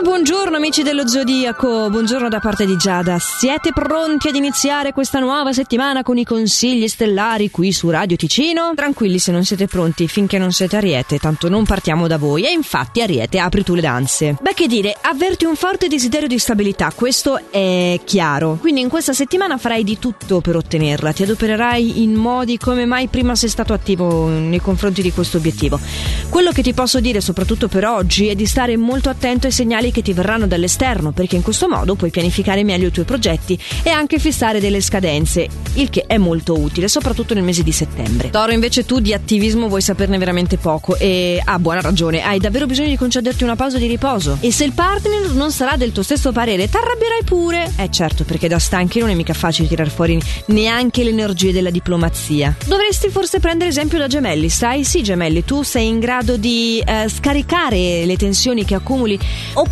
Buongiorno amici dello Zodiaco, buongiorno da parte di Giada. Siete pronti ad iniziare questa nuova settimana con i consigli stellari qui su Radio Ticino? Tranquilli se non siete pronti, finché non siete Ariete, tanto non partiamo da voi. E infatti Ariete, apri tu le danze. Beh che dire, avverti un forte desiderio di stabilità, questo è chiaro. Quindi in questa settimana farai di tutto per ottenerla, ti adopererai in modi come mai prima sei stato attivo nei confronti di questo obiettivo. Quello che ti posso dire, soprattutto per oggi, è di stare molto attento ai segnali che ti verranno dall'esterno, perché in questo modo puoi pianificare meglio i tuoi progetti e anche fissare delle scadenze, il che è molto utile, soprattutto nel mese di settembre. Toro, invece tu di attivismo vuoi saperne veramente poco e ha ah, buona ragione, hai davvero bisogno di concederti una pausa di riposo. E se il partner non sarà del tuo stesso parere, t'arrabbierai pure. Eh certo, perché da stanchi non è mica facile tirare fuori neanche le energie della diplomazia. Dovresti forse prendere esempio da Gemelli, sai? Sì, Gemelli, tu sei in grado di eh, scaricare le tensioni che accumuli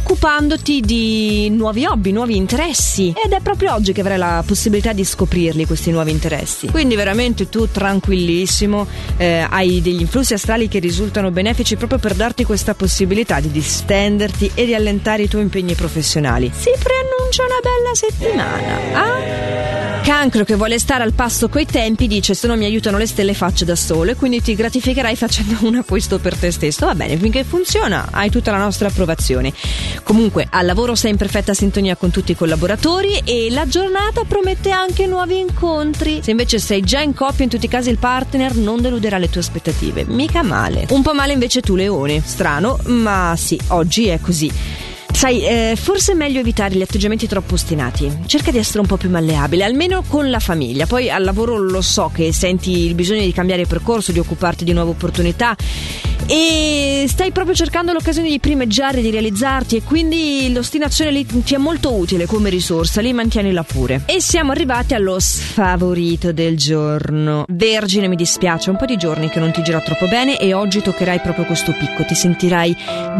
occupandoti di nuovi hobby, nuovi interessi. Ed è proprio oggi che avrai la possibilità di scoprirli questi nuovi interessi. Quindi veramente tu tranquillissimo, eh, hai degli influssi astrali che risultano benefici proprio per darti questa possibilità di distenderti e di allentare i tuoi impegni professionali. Si preannuncia una bella settimana. Ah? Cancro che vuole stare al passo coi tempi dice se non mi aiutano le stelle faccio da solo e quindi ti gratificherai facendo un acquisto per te stesso. Va bene, finché funziona hai tutta la nostra approvazione. Comunque al lavoro sei in perfetta sintonia con tutti i collaboratori e la giornata promette anche nuovi incontri. Se invece sei già in coppia in tutti i casi il partner non deluderà le tue aspettative. Mica male. Un po' male invece tu Leone. Strano, ma sì, oggi è così. Sai, eh, forse è meglio evitare gli atteggiamenti troppo ostinati. Cerca di essere un po' più malleabile, almeno con la famiglia. Poi al lavoro lo so che senti il bisogno di cambiare percorso, di occuparti di nuove opportunità e stai proprio cercando l'occasione di primeggiare, di realizzarti e quindi l'ostinazione lì ti è molto utile come risorsa, lì mantienila pure. E siamo arrivati allo sfavorito del giorno. Vergine, mi dispiace, un po' di giorni che non ti gira troppo bene e oggi toccherai proprio questo picco, ti sentirai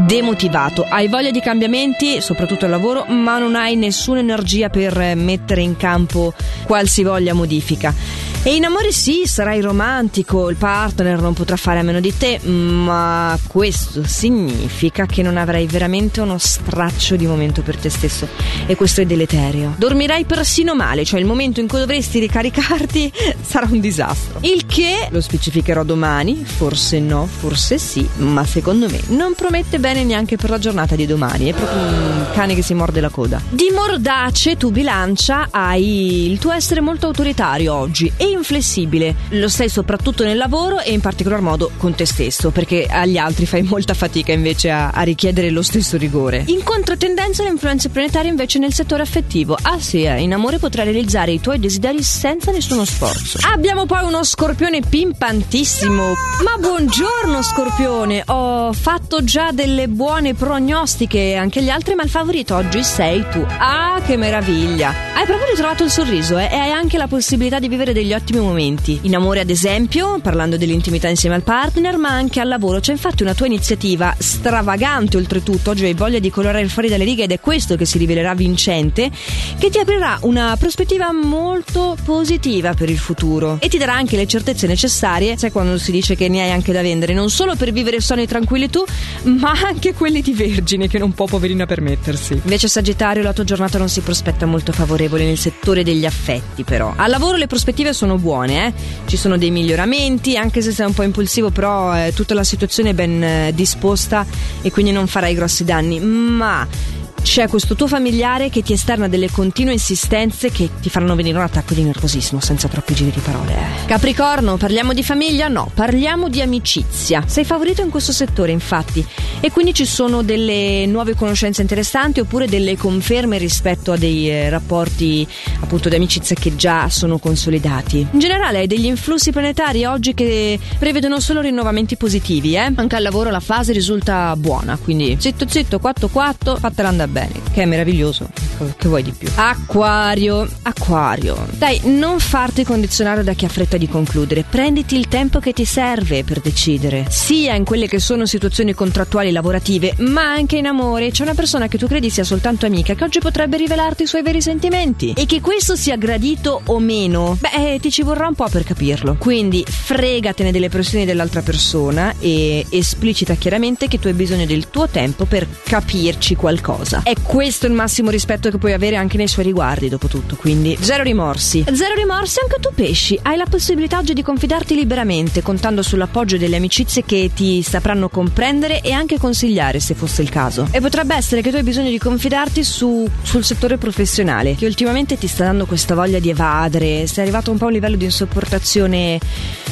demotivato, hai voglia di cambiamenti, soprattutto al lavoro, ma non hai nessuna energia per mettere in campo qualsivoglia modifica. E in amore sì, sarai romantico, il partner non potrà fare a meno di te, ma questo significa che non avrai veramente uno straccio di momento per te stesso. E questo è deleterio. Dormirai persino male, cioè il momento in cui dovresti ricaricarti sarà un disastro. Il che lo specificherò domani, forse no, forse sì, ma secondo me non promette bene neanche per la giornata di domani. È proprio un cane che si morde la coda. Di mordace tu bilancia hai il tuo essere molto autoritario oggi e inflessibile. Lo sei soprattutto nel lavoro e in particolar modo con te stesso, perché agli altri fai molta fatica invece a, a richiedere lo stesso rigore. In controtendenza le influenze planetarie invece nel settore affettivo. Ah sì, eh, in amore potrai realizzare i tuoi desideri senza nessuno sforzo. Abbiamo poi uno scorpione pimpantissimo. Ma buongiorno scorpione, ho fatto già delle buone prognostiche anche gli altri, ma il favorito oggi sei tu. Ah, che meraviglia! Hai proprio ritrovato il sorriso eh? e hai anche la possibilità di vivere degli ottimi momenti. In amore, ad esempio, parlando dell'intimità insieme al partner, ma anche al lavoro. C'è infatti una tua iniziativa stravagante, oltretutto. Oggi hai voglia di colorare fuori dalle righe ed è questo che si rivelerà vincente, che ti aprirà una prospettiva molto positiva per il futuro e ti darà anche le certezze necessarie, sai quando si dice che ne hai anche da vendere, non solo per vivere sonni tranquilli tu, ma anche quelli di vergine che non può poverina permettersi. Invece Sagittario, la tua giornata non si prospetta molto favorevole nel settore degli affetti, però. Al lavoro le prospettive sono buone, eh? ci sono dei miglioramenti, anche se sei un po' impulsivo, però eh, tutta la situazione è ben eh, disposta e quindi non farai grossi danni. Ma c'è questo tuo familiare che ti esterna delle continue insistenze che ti faranno venire un attacco di nervosismo senza troppi giri di parole. Eh. Capricorno, parliamo di famiglia? No, parliamo di amicizia. Sei favorito in questo settore, infatti, e quindi ci sono delle nuove conoscenze interessanti oppure delle conferme rispetto a dei eh, rapporti appunto di amicizia che già sono consolidati. In generale hai degli influssi planetari oggi che prevedono solo rinnovamenti positivi, eh? Anche al lavoro la fase risulta buona, quindi zitto zitto, 4-4, fatela andare bene, che è meraviglioso. Che vuoi di più? Acquario, acquario. Dai, non farti condizionare da chi ha fretta di concludere. Prenditi il tempo che ti serve per decidere. Sia in quelle che sono situazioni contrattuali lavorative, ma anche in amore. C'è una persona che tu credi sia soltanto amica che oggi potrebbe rivelarti i suoi veri sentimenti. E che questo sia gradito o meno, beh, eh, ti ci vorrà un po' per capirlo. Quindi fregatene delle pressioni dell'altra persona e esplicita chiaramente che tu hai bisogno del tuo tempo per capirci qualcosa. È questo il massimo rispetto che puoi avere anche nei suoi riguardi, dopo tutto. Quindi zero rimorsi. Zero rimorsi anche tu pesci. Hai la possibilità oggi di confidarti liberamente, contando sull'appoggio delle amicizie che ti sapranno comprendere e anche consigliare se fosse il caso. E potrebbe essere che tu hai bisogno di confidarti su, sul settore professionale, che ultimamente ti sta dando questa voglia di evadere, sei arrivato un po' a un livello di insopportazione.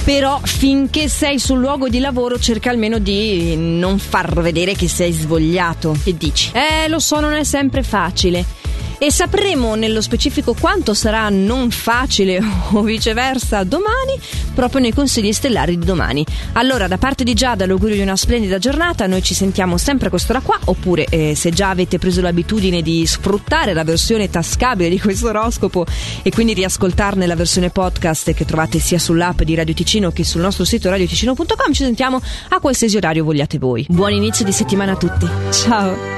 Però finché sei sul luogo di lavoro cerca almeno di non far vedere che sei svogliato. Che dici? Eh, lo so, non è sempre facile e sapremo nello specifico quanto sarà non facile o viceversa domani proprio nei consigli stellari di domani. Allora da parte di Giada l'augurio di una splendida giornata, noi ci sentiamo sempre a quest'ora qua oppure eh, se già avete preso l'abitudine di sfruttare la versione tascabile di questo oroscopo e quindi riascoltarne la versione podcast che trovate sia sull'app di Radio Ticino che sul nostro sito radioticino.com ci sentiamo a qualsiasi orario vogliate voi. Buon inizio di settimana a tutti. Ciao!